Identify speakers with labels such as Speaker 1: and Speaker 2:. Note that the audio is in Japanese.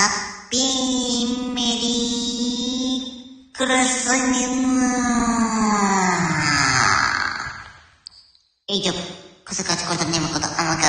Speaker 1: ハッピーメリークリスマス。えいじょ、小坂チコと眠ことあの